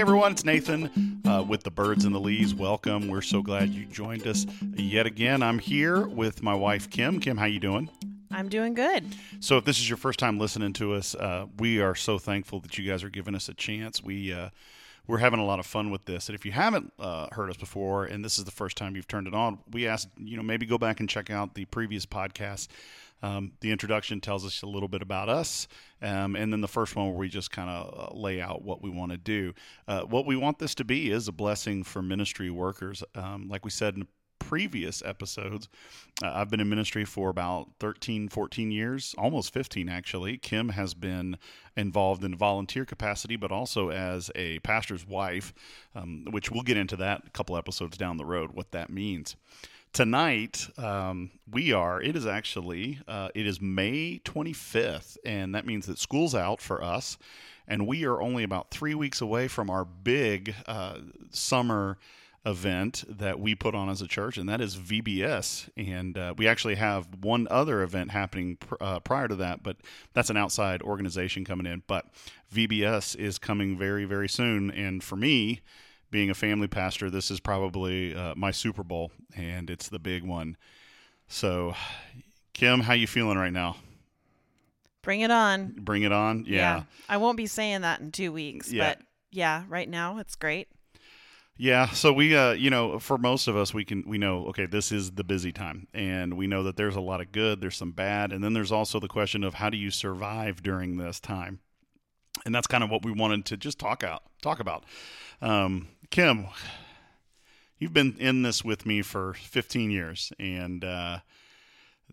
Hey everyone, it's Nathan uh, with the Birds and the Leaves. Welcome. We're so glad you joined us yet again. I'm here with my wife Kim. Kim, how you doing? I'm doing good. So, if this is your first time listening to us, uh, we are so thankful that you guys are giving us a chance. We uh, we're having a lot of fun with this. And if you haven't uh, heard us before, and this is the first time you've turned it on, we ask you know maybe go back and check out the previous podcast. Um, the introduction tells us a little bit about us, um, and then the first one where we just kind of uh, lay out what we want to do. Uh, what we want this to be is a blessing for ministry workers. Um, like we said in previous episodes, uh, I've been in ministry for about 13, 14 years, almost 15 actually. Kim has been involved in volunteer capacity, but also as a pastor's wife, um, which we'll get into that a couple episodes down the road, what that means tonight um, we are it is actually uh, it is may 25th and that means that school's out for us and we are only about three weeks away from our big uh, summer event that we put on as a church and that is vbs and uh, we actually have one other event happening pr- uh, prior to that but that's an outside organization coming in but vbs is coming very very soon and for me being a family pastor, this is probably uh, my Super Bowl, and it's the big one. So, Kim, how you feeling right now? Bring it on. Bring it on. Yeah. yeah. I won't be saying that in two weeks, yeah. but yeah, right now it's great. Yeah, so we, uh, you know, for most of us, we can we know, okay, this is the busy time, and we know that there's a lot of good, there's some bad, and then there's also the question of how do you survive during this time, and that's kind of what we wanted to just talk out talk about. Um, Kim, you've been in this with me for 15 years, and uh,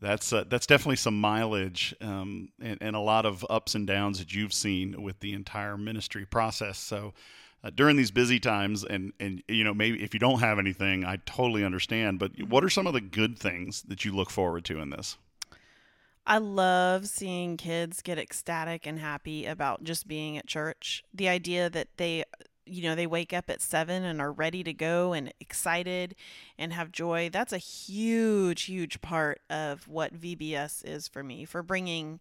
that's uh, that's definitely some mileage um, and, and, a lot of ups and downs that you've seen with the entire ministry process. So. Uh, during these busy times, and and you know maybe if you don't have anything, I totally understand. But what are some of the good things that you look forward to in this? I love seeing kids get ecstatic and happy about just being at church. The idea that they you know, they wake up at seven and are ready to go and excited and have joy. That's a huge, huge part of what VBS is for me, for bringing,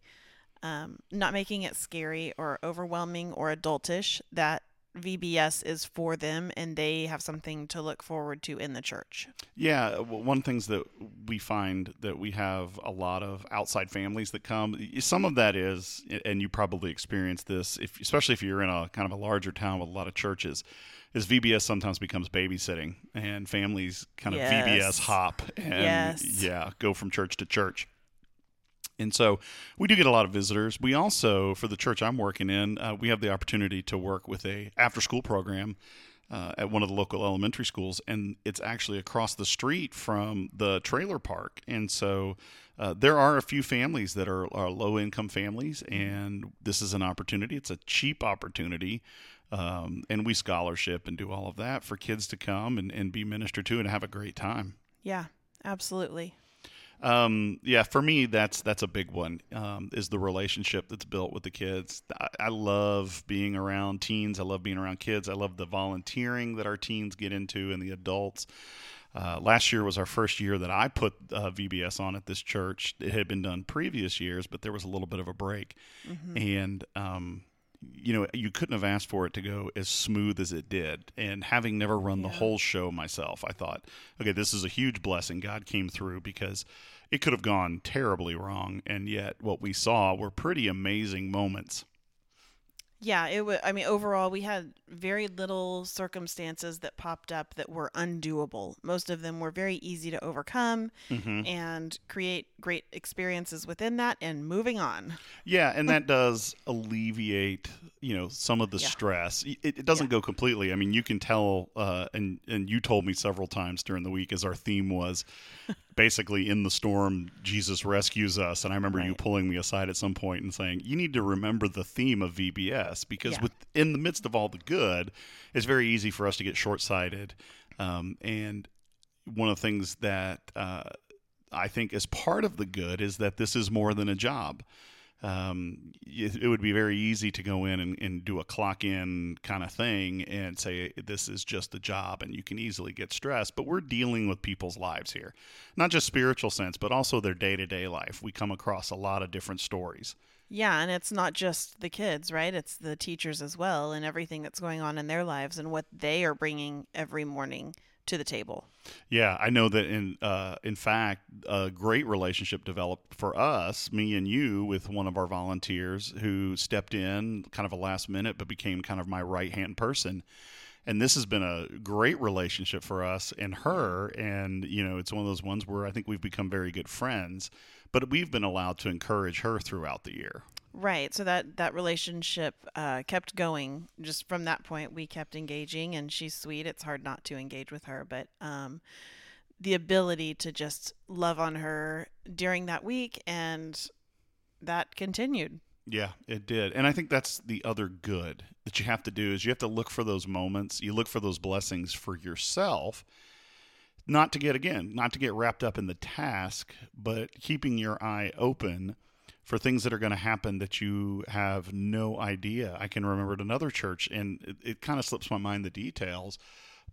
um, not making it scary or overwhelming or adultish. That VBS is for them and they have something to look forward to in the church. Yeah, uh, one of the things that we find that we have a lot of outside families that come. Some of that is, and you probably experience this, if, especially if you're in a kind of a larger town with a lot of churches, is VBS sometimes becomes babysitting and families kind of yes. VBS hop and yes. yeah, go from church to church. And so we do get a lot of visitors. We also, for the church I'm working in, uh, we have the opportunity to work with a after school program uh, at one of the local elementary schools, and it's actually across the street from the trailer park. And so uh, there are a few families that are, are low income families, and this is an opportunity. It's a cheap opportunity. Um, and we scholarship and do all of that for kids to come and, and be ministered to and have a great time. Yeah, absolutely. Um, yeah, for me, that's that's a big one. Um, is the relationship that's built with the kids. I, I, love being around teens. I love being around kids. I love the volunteering that our teens get into and the adults. Uh, last year was our first year that I put uh, VBS on at this church. It had been done previous years, but there was a little bit of a break, mm-hmm. and um, you know, you couldn't have asked for it to go as smooth as it did. And having never run yeah. the whole show myself, I thought, okay, this is a huge blessing. God came through because it could have gone terribly wrong. And yet, what we saw were pretty amazing moments. Yeah, it was. I mean, overall, we had very little circumstances that popped up that were undoable. Most of them were very easy to overcome mm-hmm. and create great experiences within that and moving on. Yeah, and that does alleviate, you know, some of the yeah. stress. It, it doesn't yeah. go completely. I mean, you can tell, uh, and and you told me several times during the week as our theme was basically in the storm jesus rescues us and i remember right. you pulling me aside at some point and saying you need to remember the theme of vbs because yeah. within the midst of all the good it's very easy for us to get short-sighted um, and one of the things that uh, i think is part of the good is that this is more than a job um, it, it, would be very easy to go in and, and, do a clock in kind of thing and say this is just a job and you can easily get stressed but we're dealing with people's lives here. Not just spiritual sense but also their day-to-day life. We come across a lot of different stories. Yeah, and it's not just the kids, right? It's the teachers as well and everything that's going on in their lives and what they are bringing every morning to the table. Yeah, I know that in uh, in fact, a great relationship developed for us, me and you, with one of our volunteers who stepped in kind of a last minute, but became kind of my right hand person. And this has been a great relationship for us and her. And, you know, it's one of those ones where I think we've become very good friends, but we've been allowed to encourage her throughout the year. Right. So that that relationship uh, kept going. Just from that point, we kept engaging, and she's sweet. It's hard not to engage with her, but um, the ability to just love on her during that week, and that continued. Yeah, it did. And I think that's the other good that you have to do is you have to look for those moments. You look for those blessings for yourself. Not to get again, not to get wrapped up in the task, but keeping your eye open for things that are going to happen that you have no idea. I can remember at another church, and it, it kind of slips my mind the details,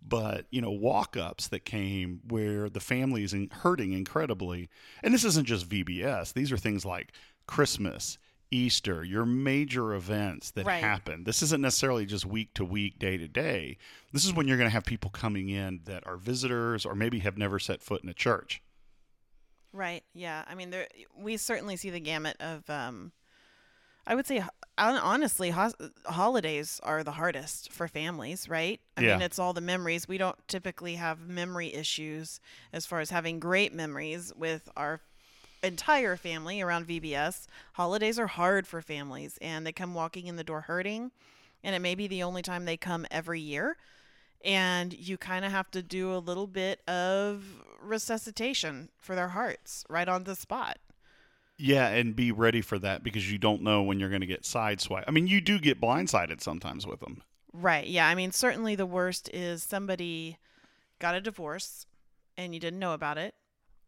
but you know, walk ups that came where the family is hurting incredibly. And this isn't just VBS, these are things like Christmas. Easter, your major events that Right. happen. This isn't necessarily just week to week, day to day. This is when you're going to have people coming in that are visitors or maybe have never set foot in a church. Right. Yeah. I mean, there we certainly see the gamut of. Um, I would say, honestly, hos- holidays are the hardest for families, right? I Yeah. mean, it's all the memories. We don't typically have memory issues as far as having great memories with our entire family around VBS. Holidays are hard for families, and they come walking in the door hurting, and it may be the only time they come every year. And you kind of have to do a little bit of resuscitation for their hearts right on the spot. Yeah, and be ready for that because you don't know when you're going to get sideswiped. I mean, you do get blindsided sometimes with them. Right. Yeah. I mean, certainly the worst is somebody got a divorce and you didn't know about it,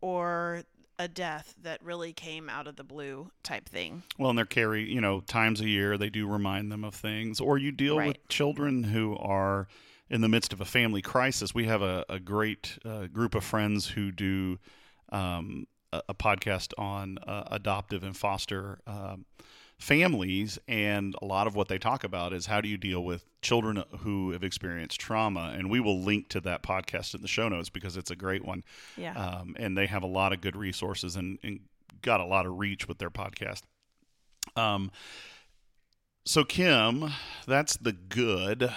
or a death that really came out of the blue type thing. Well, and they're carry, you know, times a year they do remind them of things, or you deal Right. with children who are in the midst of a family crisis. We have a, a great uh, group of friends who do um, a, a podcast on uh, adoptive and foster um, families, and a lot of what they talk about is how do you deal with children who have experienced trauma, and we will link to that podcast in the show notes because it's a great one. Yeah. Um, and they have a lot of good resources and, and got a lot of reach with their podcast. Um, so Kim, that's the good.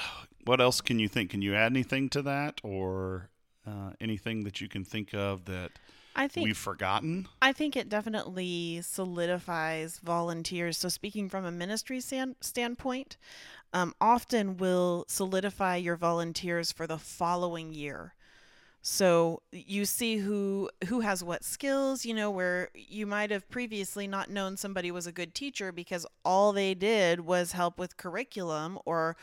What else can you think? Can you add anything to that, or uh, anything that you can think of that I think we've forgotten? I think it definitely solidifies volunteers. So, speaking from a ministry stand, standpoint, um, often will solidify your volunteers for the following year. So you see who who has what skills, you know, where you might have previously not known somebody was a good teacher because all they did was help with curriculum or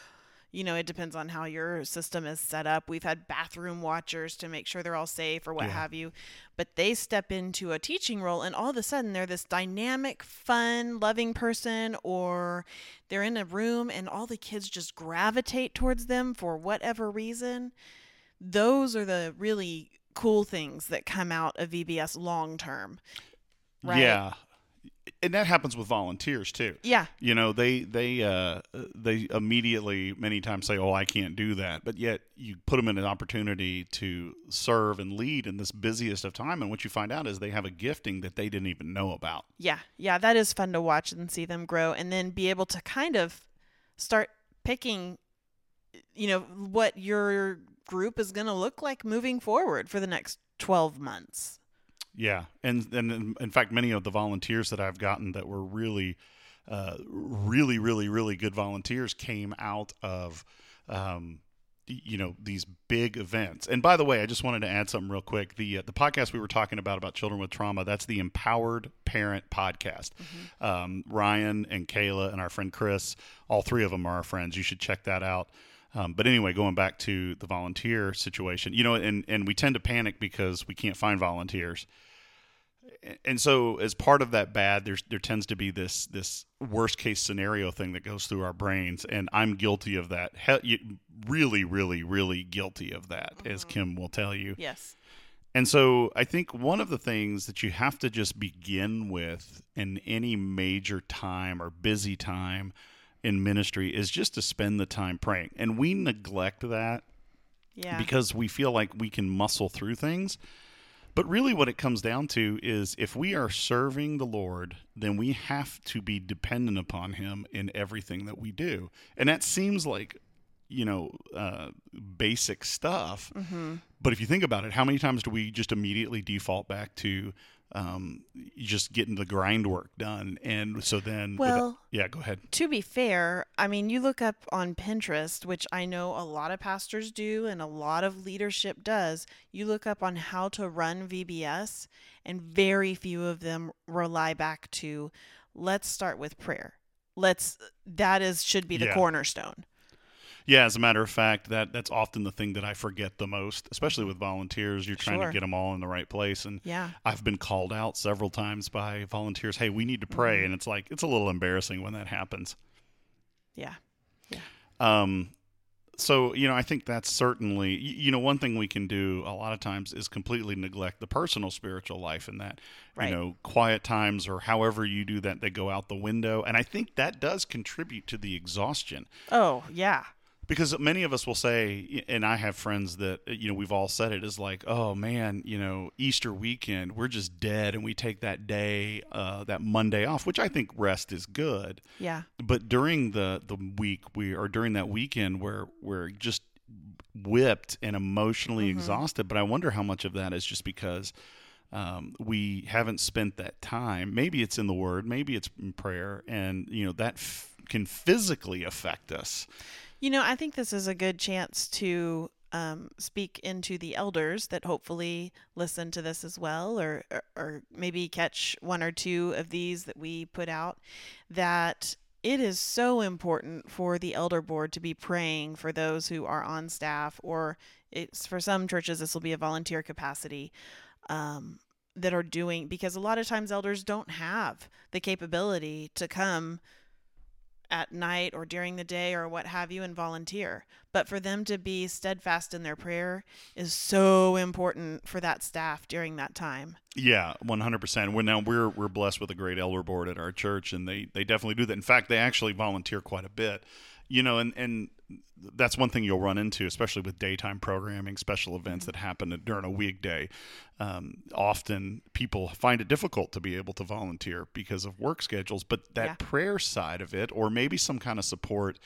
you know, it depends on how your system is set up. We've had bathroom watchers to make sure they're all safe or what Yeah. have you. But they step into a teaching role and all of a sudden they're this dynamic, fun, loving person or they're in a room and all the kids just gravitate towards them for whatever reason. Those are the really cool things that come out of VBS long term. Right. Yeah, and that happens with volunteers too. Yeah. You know, they they uh, they immediately many times say, "Oh, I can't do that," but yet you put them in an opportunity to serve and lead in this busiest of time, and what you find out is they have a gifting that they didn't even know about. Yeah, yeah, that is fun to watch and see them grow and then be able to kind of start picking you know what your group is going to look like moving forward for the next 12 months. Yeah, and and in- fact, many of the volunteers that I've gotten that were really, uh, really, really, really good volunteers came out of, um, you know, these big events. And by the way, I just wanted to add something real quick. The uh, the podcast we were talking about about children with trauma that's the Empowered Parent Podcast. Um, Ryan and Kayla and our friend Chris, all three of them are our friends. You should check that out. Um, but anyway, going back to the volunteer situation, you know, and, and we tend to panic because we can't find volunteers. And so, as part of that bad, there's there tends to be this this worst case scenario thing that goes through our brains, and I'm guilty of that. He, really, really, really guilty of that, as mm-hmm. Kim will tell you. Yes. And so I think one of the things that you have to just begin with in any major time or busy time in ministry is just to spend the time praying. And we neglect that Yeah. because we feel like we can muscle through things. But really, what it comes down to is if we are serving the Lord, then we have to be dependent upon Him in everything that we do. And that seems like, you know, uh, basic stuff. mm-hmm. But if you think about it, how many times do we just immediately default back to um, just getting the grind work done? And so then, Well, yeah, go ahead. to be fair, I mean, you look up on Pinterest, which I know a lot of pastors do and a lot of leadership does. You look up on how to run VBS, and very few of them rely back to let's start with prayer. Let's that is should be the Yeah. cornerstone. Yeah, as a matter of fact, that that's often the thing that I forget the most, especially with volunteers. You're trying Sure. to get them all in the right place, and Yeah. I've been called out several times by volunteers. Hey, we need to pray, Mhm. and it's like it's a little embarrassing when that happens. Yeah. Yeah. Um, so you know, I think that's certainly you know one thing we can do a lot of times is completely neglect the personal spiritual life and that Right. you know quiet times or however you do that they go out the window, and I think that does contribute to the exhaustion Oh, yeah. Because many of us will say and i have friends that you know we've all said it is like oh man you know easter weekend we're just dead and we take that day uh, that monday off which i think rest is good Yeah. but during the the week we or during that weekend where we're just whipped and emotionally Mhm. exhausted but i wonder how much of that is just because um, we haven't spent that time maybe it's in the word maybe it's in prayer and you know that f- can physically affect us You know, I think this is a good chance to um, speak into the elders that hopefully listen to this as well, or, or or maybe catch one or two of these that we put out. That it is so important for the elder board to be praying for those who are on staff, or it's for some churches this will be a volunteer capacity. Um, that are doing because a lot of times elders don't have the capability to come at night or during the day or what have you and volunteer. But for them to be steadfast in their prayer is so important for that staff during that time. Yeah, one hundred percent. We're now we're we're blessed with a great elder board at our church, and they they definitely do that. In fact, they actually volunteer quite a bit. You know, and and that's one thing you'll run into, especially with daytime programming, special events that happen during a weekday. Um, often people find it difficult to be able to volunteer because of work schedules, but that Yeah. prayer side of it, or maybe some kind of support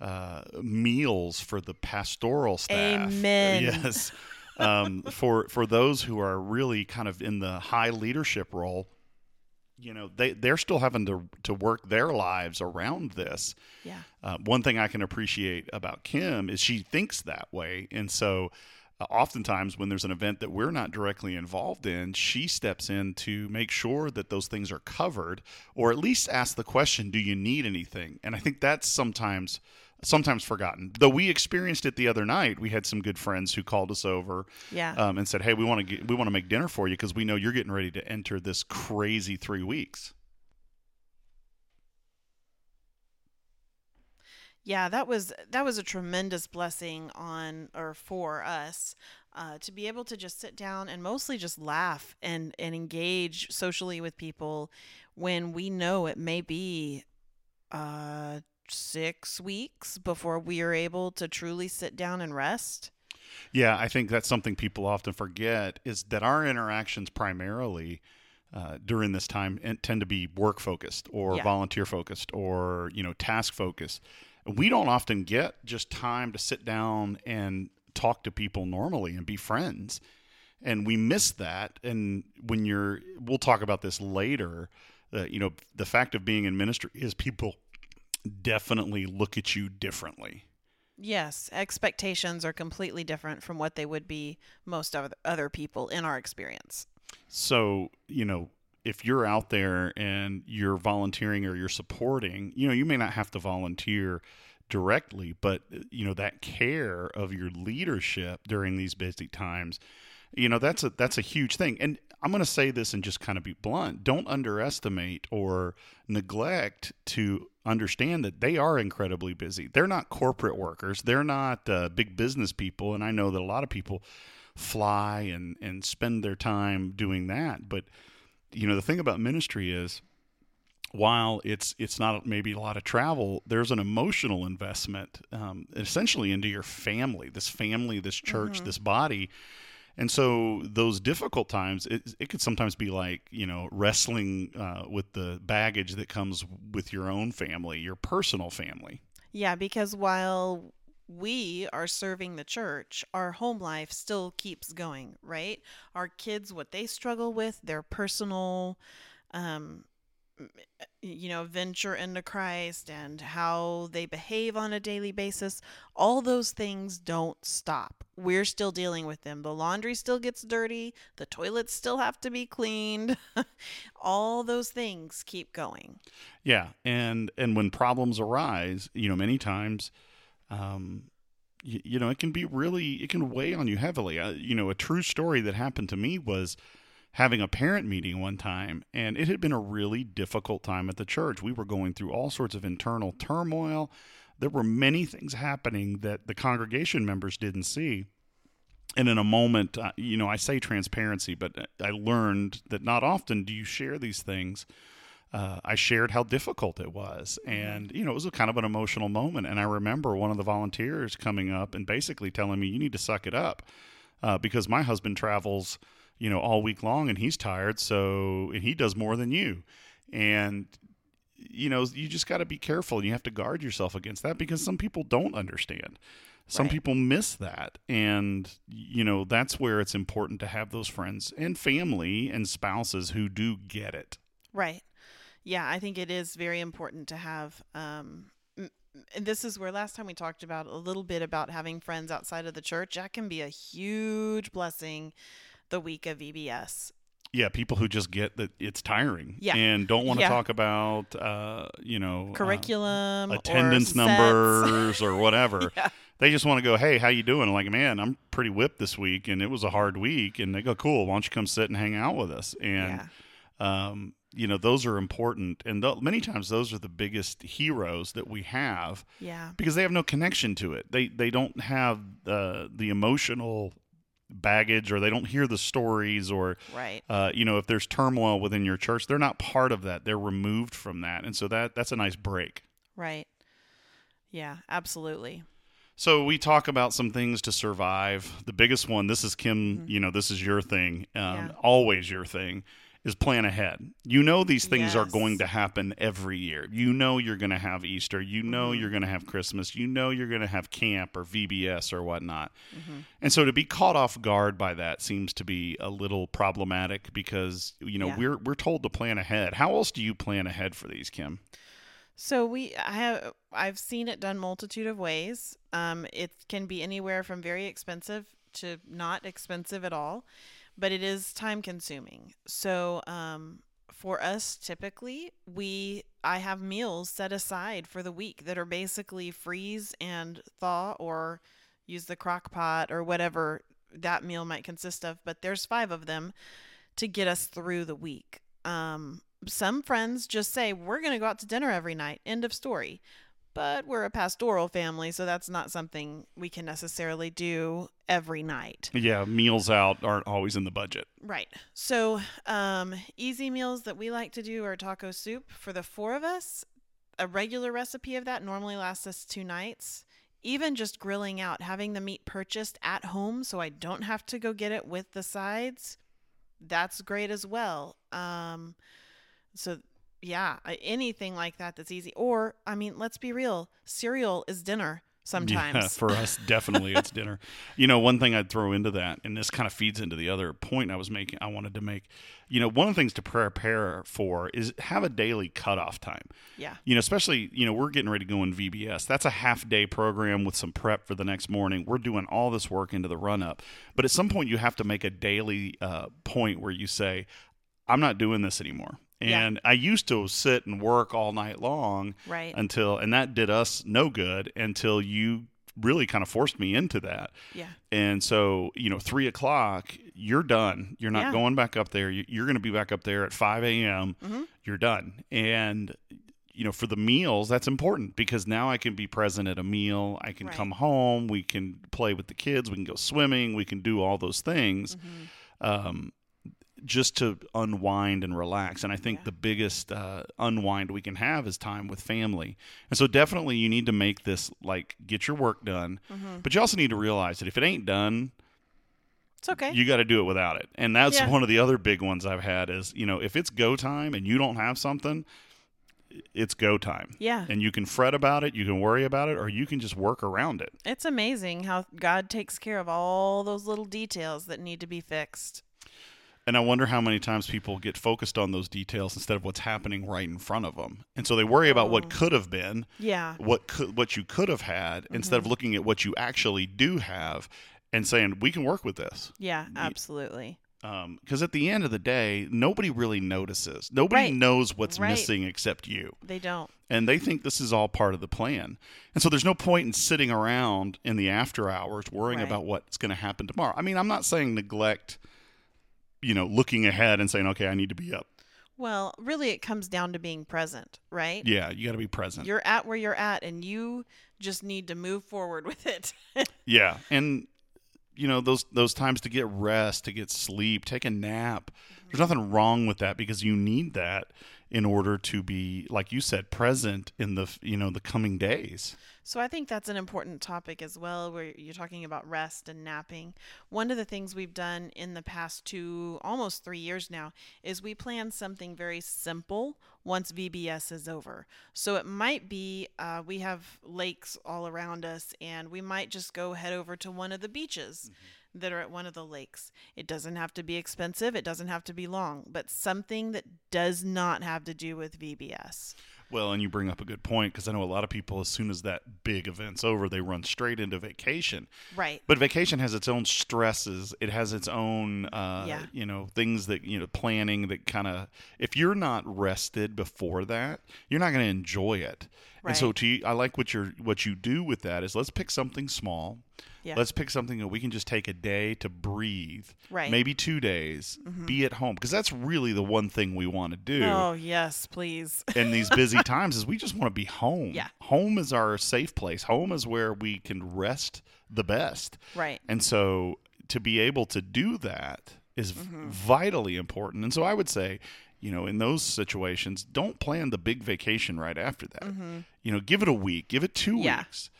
uh, meals for the pastoral staff. Amen. Yes. um, for for those who are really kind of in the high leadership role, you know, they they're still having to to work their lives around this. Yeah. Uh, one thing I can appreciate about Kim is she thinks that way, and so. Uh, oftentimes, when there's an event that we're not directly involved in, she steps in to make sure that those things are covered, or at least ask the question, "Do you need anything?" And I think that's sometimes sometimes forgotten. Though we experienced it the other night, we had some good friends who called us over Yeah. um, and said, "Hey, we want to get, we want to make dinner for you because we know you're getting ready to enter this crazy three weeks." Yeah, that was that was a tremendous blessing on or for us uh, to be able to just sit down and mostly just laugh and and engage socially with people when we know it may be uh, six weeks before we are able to truly sit down and rest. Yeah, I think that's something people often forget is that our interactions primarily uh, during this time tend to be work focused or Yeah. volunteer focused or you know task focused. We don't often get just time to sit down and talk to people normally and be friends, and we miss that. And when you're, we'll talk about this later. Uh, you know, the fact of being in ministry is people definitely look at you differently. Yes, expectations are completely different from what they would be most of other people in our experience. So, you know, if you're out there and you're volunteering or you're supporting, you know, you may not have to volunteer directly, but, you know, that care of your leadership during these busy times, you know, that's a that's a huge thing. And I'm going to say this and just kind of be blunt. Don't underestimate or neglect to understand that they are incredibly busy. They're not corporate workers. They're not uh, big business people. And I know that a lot of people fly and and spend their time doing that. But you know, the thing about ministry is while it's it's not maybe a lot of travel, there's an emotional investment, um, essentially into your family, this family, this church, mm-hmm. this body. And so those difficult times, it, it could sometimes be like you know wrestling uh, with the baggage that comes with your own family, your personal family. Yeah, because while we are serving the church, our home life still keeps going, right? Our kids, what they struggle with, their personal um, you know, venture into Christ and how they behave on a daily basis, all those things don't stop. We're still dealing with them. The laundry still gets dirty, the toilets still have to be cleaned. all those things keep going. Yeah, and and when problems arise, you know, many times um you, you know, it can be really it can weigh on you heavily. You know, a true story that happened to me was having a parent meeting one time, and it had been a really difficult time at the church. We were going through all sorts of internal turmoil. There were many things happening that the congregation members didn't see. And in a moment, uh, you know, I say transparency, but I learned that not often do you share these things. Uh, I shared how difficult it was. Mm-hmm. And, you know, it was a kind of an emotional moment. And I remember one of the volunteers coming up and basically telling me, you need to suck it up uh, because my husband travels you know, all week long and he's tired. So, and he does more than you. And, you know, you just got to be careful and you have to guard yourself against that because some people don't understand. Some right. people miss that. And, you know, that's where it's important to have those friends and family and spouses who do get it. Right. Yeah, I think it is very important to have um, and this is where last time we talked about a little bit about having friends outside of the church. That can be a huge blessing the week of VBS. Yeah, people who just get that it's tiring yeah. and don't want to yeah. talk about, uh, you know, uh, curriculum, uh, attendance or numbers or whatever. yeah. They just want to go, hey, how you doing? I'm like, man, I'm pretty whipped this week, and it was a hard week. And they go, cool. Why don't you come sit and hang out with us? And, um, you know, those are important, and th- many times those are the biggest heroes that we have. Yeah, because they have no connection to it. They they don't have the the emotional baggage or they don't hear the stories or right. uh, you know if there's turmoil within your church they're not part of that. They're removed from that. And so that that's a nice break. Right. Yeah absolutely. So we talk about some things to survive. The biggest one this is kim mm-hmm. you know this is your thing um, yeah. always your thing is plan ahead. You know these things yes. are going to happen every year. You know you're going to have Easter. You know mm-hmm. you're going to have Christmas. You know you're going to have camp or VBS or whatnot. Mm-hmm. And so to be caught off guard by that seems to be a little problematic because you know yeah. we're we're told to plan ahead. How else do you plan ahead for these, Kim? So we I have I've seen it done multitude of ways. Um, it can be anywhere from very expensive to not expensive at all but it is time consuming. So, um, for us, typically, we I have meals set aside for the week that are basically freeze and thaw or use the crock pot or whatever that meal might consist of. But there's five of them to get us through the week. Um, some friends just say we're going to go out to dinner every night. End of story but we're a pastoral family, so that's not something we can necessarily do every night. Yeah, meals out aren't always in the budget. Right. So, um, easy meals that we like to do are taco soup for the four of us. A regular recipe of that normally lasts us two nights. Even just grilling out, having the meat purchased at home so I don't have to go get it with the sides, that's great as well. Um, so yeah, anything like that that's easy. Or, I mean, let's be real, cereal is dinner sometimes. Yeah, for us, definitely it's dinner. You know, one thing I'd throw into that, and this kind of feeds into the other point I was making, I wanted to make, you know, one of the things to prepare for is have a daily cutoff time. Yeah. You know, especially, you know, we're getting ready to go in VBS. That's a half day program with some prep for the next morning. We're doing all this work into the run up. But at some point, you have to make a daily uh, point where you say, I'm not doing this anymore. And yeah. I used to sit and work all night long right. until, and that did us no good until you really kind of forced me into that. Yeah. And so, you know, three o'clock, you're done. You're not yeah. going back up there. You're going to be back up there at 5 a.m. Mm-hmm. You're done. And you know, for the meals, that's important because now I can be present at a meal. I can Right. come home. We can play with the kids. We can go swimming. We can do all those things Mm-hmm. um, just to unwind and relax. And I think Yeah. the biggest uh, unwind we can have is time with family. And so definitely you need to make this like get your work done. Mm-hmm. But you also need to realize that if it ain't done, It's okay. you got to do it without it. And that's Yeah. one of the other big ones I've had is, you know, if it's go time and you don't have something, it's go time. yeah. And you can fret about it, you can worry about it, or you can just work around it. It's amazing how God takes care of all those little details that need to be fixed. And I wonder how many times people get focused on those details instead of what's happening right in front of them. And so they worry about Oh. what could have been, Yeah. what could, what you could have had, instead Mm-hmm. of looking at what you actually do have and saying, we can work with this. Yeah, absolutely. Because at the end of the day, nobody really notices. Nobody Right. knows what's Right. missing except you. They don't. and they think this is all part of the plan. And so there's no point in sitting around in the after hours worrying Right. about what's going to happen tomorrow. I mean, I'm not saying neglect, you know, looking ahead and saying, okay, I need to be up. Well, really, it comes down to being present, right? Yeah, you got to be present. You're at where you're at, and you just need to move forward with it. yeah, and you know those those times to get rest, to get sleep, take a nap. There's mm-hmm. nothing wrong with that because you need that in order to be, like you said, present in the you know the coming days. So I think that's an important topic as well, where you're talking about rest and napping. One of the things we've done in the past two, almost three years now, is we plan something very simple once VBS is over. So it might be uh, we have lakes all around us, and we might just go head over to one of the beaches. That are at one of the lakes. It doesn't have to be expensive. It doesn't have to be long, but something that does not have to do with VBS. Well, and you bring up a good point because I know a lot of people, as soon as that big event's over, they run straight into vacation. Right. But vacation has its own stresses. It has its own, uh, Yeah. you know, things that you know, planning that kind of. If you're not rested before that, you're not going to enjoy it. Right. And so, to you, I like what you're what you do with that is let's pick something small. Yeah. Let's pick something that we can just take a day to breathe. Right. Mm-hmm. Maybe two days. Be at home because that's really the one thing we want to do Oh, yes, please. in these busy times is we just want to be home. Yeah. Home is our safe place. Home is where we can rest the best. right. And so to be able to do that is v- mm-hmm. vitally important. And so I would say, you know, in those situations, don't plan the big vacation right after that. Mm-hmm. You know, give it a week, give it two Yeah. weeks.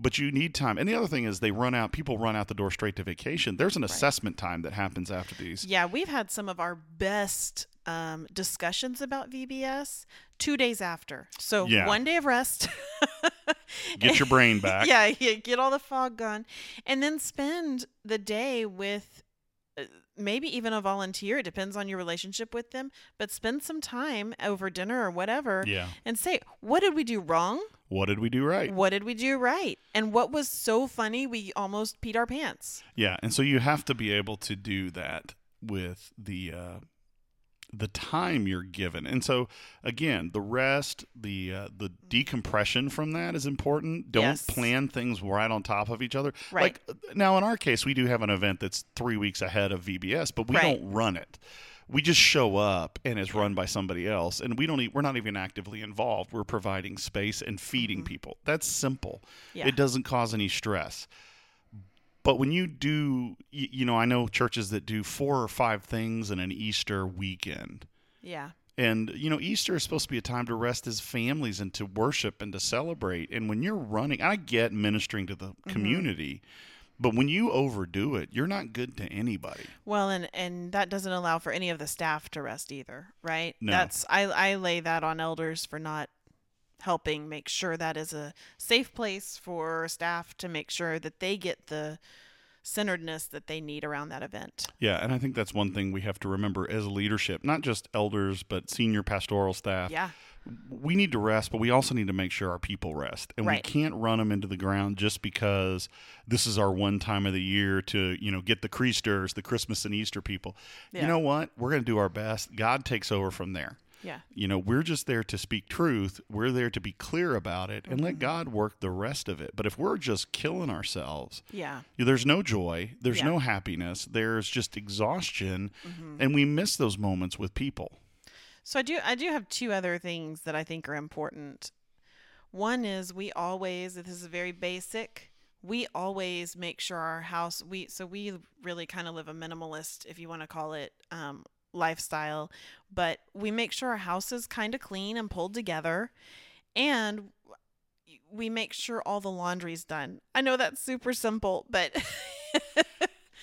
But you need time. And the other thing is they run out people run out the door straight to vacation. There's an assessment time that happens after these. Yeah, we've had some of our best um, discussions about VBS two days after. So Yeah. one day of rest. Get your brain back. yeah, yeah, get all the fog gone, and then spend the day with. uh, Maybe even a volunteer. It depends on your relationship with them. But spend some time over dinner or whatever Yeah. and say, what did we do wrong? What did we do right? What did we do right? And what was so funny we almost peed our pants? Yeah, and so you have to be able to do that with the uh, the time you're given. And so again, the rest, the uh, the decompression from that is important. Don't Yes. plan things right on top of each other. Right. Like now in our case, we do have an event that's 3 weeks ahead of VBS, but we Right. don't run it. We just show up and it's run by somebody else and we don't e- we're not even actively involved. We're providing space and feeding people. That's simple. Yeah. It doesn't cause any stress. But when you do, y- you know, I know churches that do four or five things in an Easter weekend. Yeah. And, you know, Easter is supposed to be a time to rest as families and to worship and to celebrate. And when you're running, I get ministering to the Mm-hmm. community, but when you overdo it, you're not good to anybody. Well, and and that doesn't allow for any of the staff to rest either, right? No. That's I I lay that on elders for not helping make sure that is a safe place for staff to make sure that they get the centeredness that they need around that event. Yeah. And I think that's one thing we have to remember as leadership, not just elders, but senior pastoral staff. Yeah. we need to rest, but we also need to make sure our people rest, and Right. we can't run them into the ground just because this is our one time of the year to you know get the Creasters, the Christmas and Easter people. Yeah. You know what? We're going to do our best. God takes over from there. Yeah. You know, we're just there to speak truth. We're there to be clear about it and Mm-hmm. let God work the rest of it. But if we're just killing ourselves, Yeah. there's no joy, there's Yeah. Mm-hmm. no happiness, there's just exhaustion, and we miss those moments with people. So I do I do have two other things that I think are important. One is we always this is very basic. We always make sure our house we so we really kind of live a minimalist if you want to call it um, lifestyle, but we make sure our house is kind of clean and pulled together and we make sure all the laundry's done. I know that's super simple, but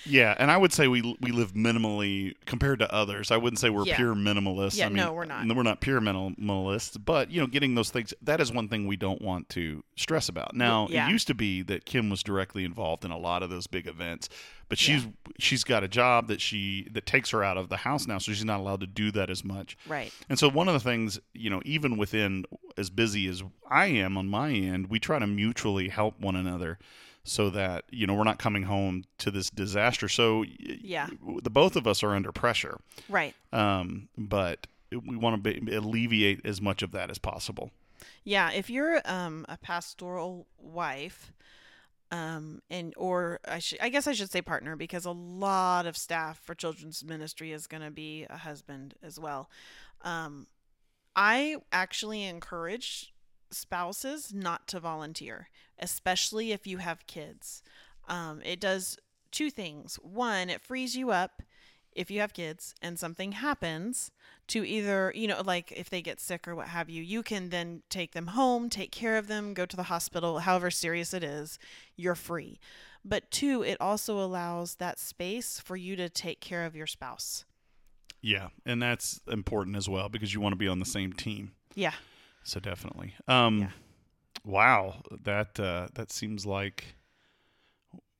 Yeah, and I would say we we live minimally compared to others. I wouldn't say we're Yeah. pure minimalists. Yeah, I mean, no, we're not. We're not pure minimalists, but you know, getting those things that is one thing we don't want to stress about. Now, Yeah. it used to be that Kim was directly involved in a lot of those big events, but she's she's got a job that she that takes her out of the house now, so she's not allowed to do that as much. right. And so one of the things, you know, even within as busy as I am on my end, we try to mutually help one another so that, you know, we're not coming home to this disaster. So Yeah. the both of us are under pressure. Right. Um, but we want to be, alleviate as much of that as possible. Yeah, if you're um, a pastoral wife, um, and or I should I guess I should say partner because a lot of staff for children's ministry is going to be a husband as well. Um, I actually encourage spouses not to volunteer, especially if you have kids. Um, it does two things. One, it frees you up if you have kids and something happens to either, you know, like if they get sick or what have you, you can then take them home, take care of them, go to the hospital, however serious it is, you're free. But two, it also allows that space for you to take care of your spouse. Yeah, and that's important as well because you want to be on the same team. Yeah. So definitely. Um, Yeah. Wow, that uh, that seems like,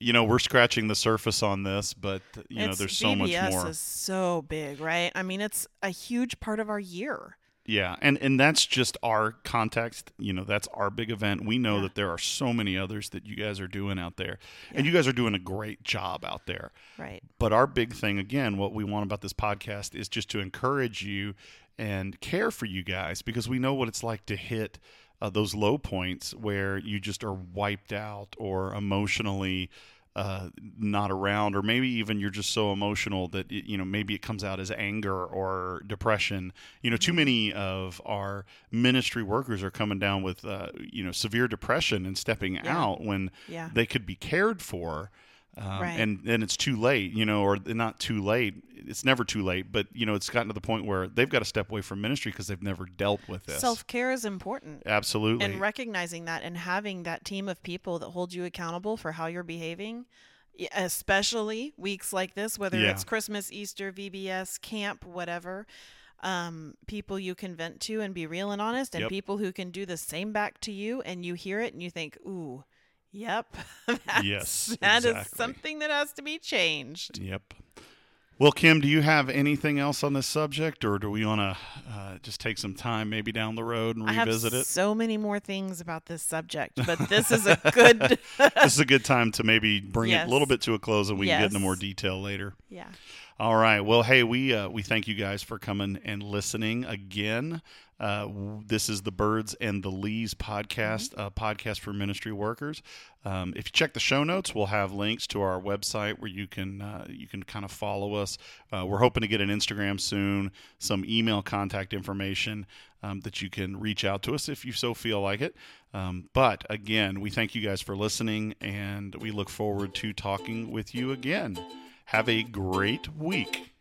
you know, we're scratching the surface on this, but you know, there's so much more. is so big, right? I mean, it's a huge part of our year. Yeah, and and that's just our context. You know, that's our big event. We know Yeah. that there are so many others that you guys are doing out there, and you guys are doing a great job out there. Right. But our big thing, again, what we want about this podcast is just to encourage you and care for you guys because we know what it's like to hit uh, those low points where you just are wiped out or emotionally uh, not around, or maybe even you're just so emotional that it, you know maybe it comes out as anger or depression. You know, too many of our ministry workers are coming down with uh, you know severe depression and stepping Yeah. out when Yeah. they could be cared for. Um, Right. and then it's too late, you know, or not too late. It's never too late, but you know, it's gotten to the point where they've got to step away from ministry because they've never dealt with this. Self care is important. Absolutely. and recognizing that and having that team of people that hold you accountable for how you're behaving especially weeks like this whether Yeah. it's christmas easter vbs camp whatever um, people you can vent to and be real and honest and Yep. people who can do the same back to you and you hear it and you think ooh yep Yes, that is exactly. something that has to be changed Yep. Well, Kim, do you have anything else on this subject, or do we want to uh, just take some time, maybe down the road, and I have revisit it? so many more things about this subject, but this is a good. this is a good time to maybe bring it a little bit to a close, and we can get into more detail later. yeah. All right. Well, hey, we uh, we thank you guys for coming and listening again. Uh, this is the Birds and the Lees podcast, a podcast for ministry workers. Um, if you check the show notes, we'll have links to our website where you can uh, you can kind of follow us. Uh, we're hoping to get an Instagram soon, some email contact information um, that you can reach out to us if you so feel like it. Um, but again, we thank you guys for listening, and we look forward to talking with you again. Have a great week.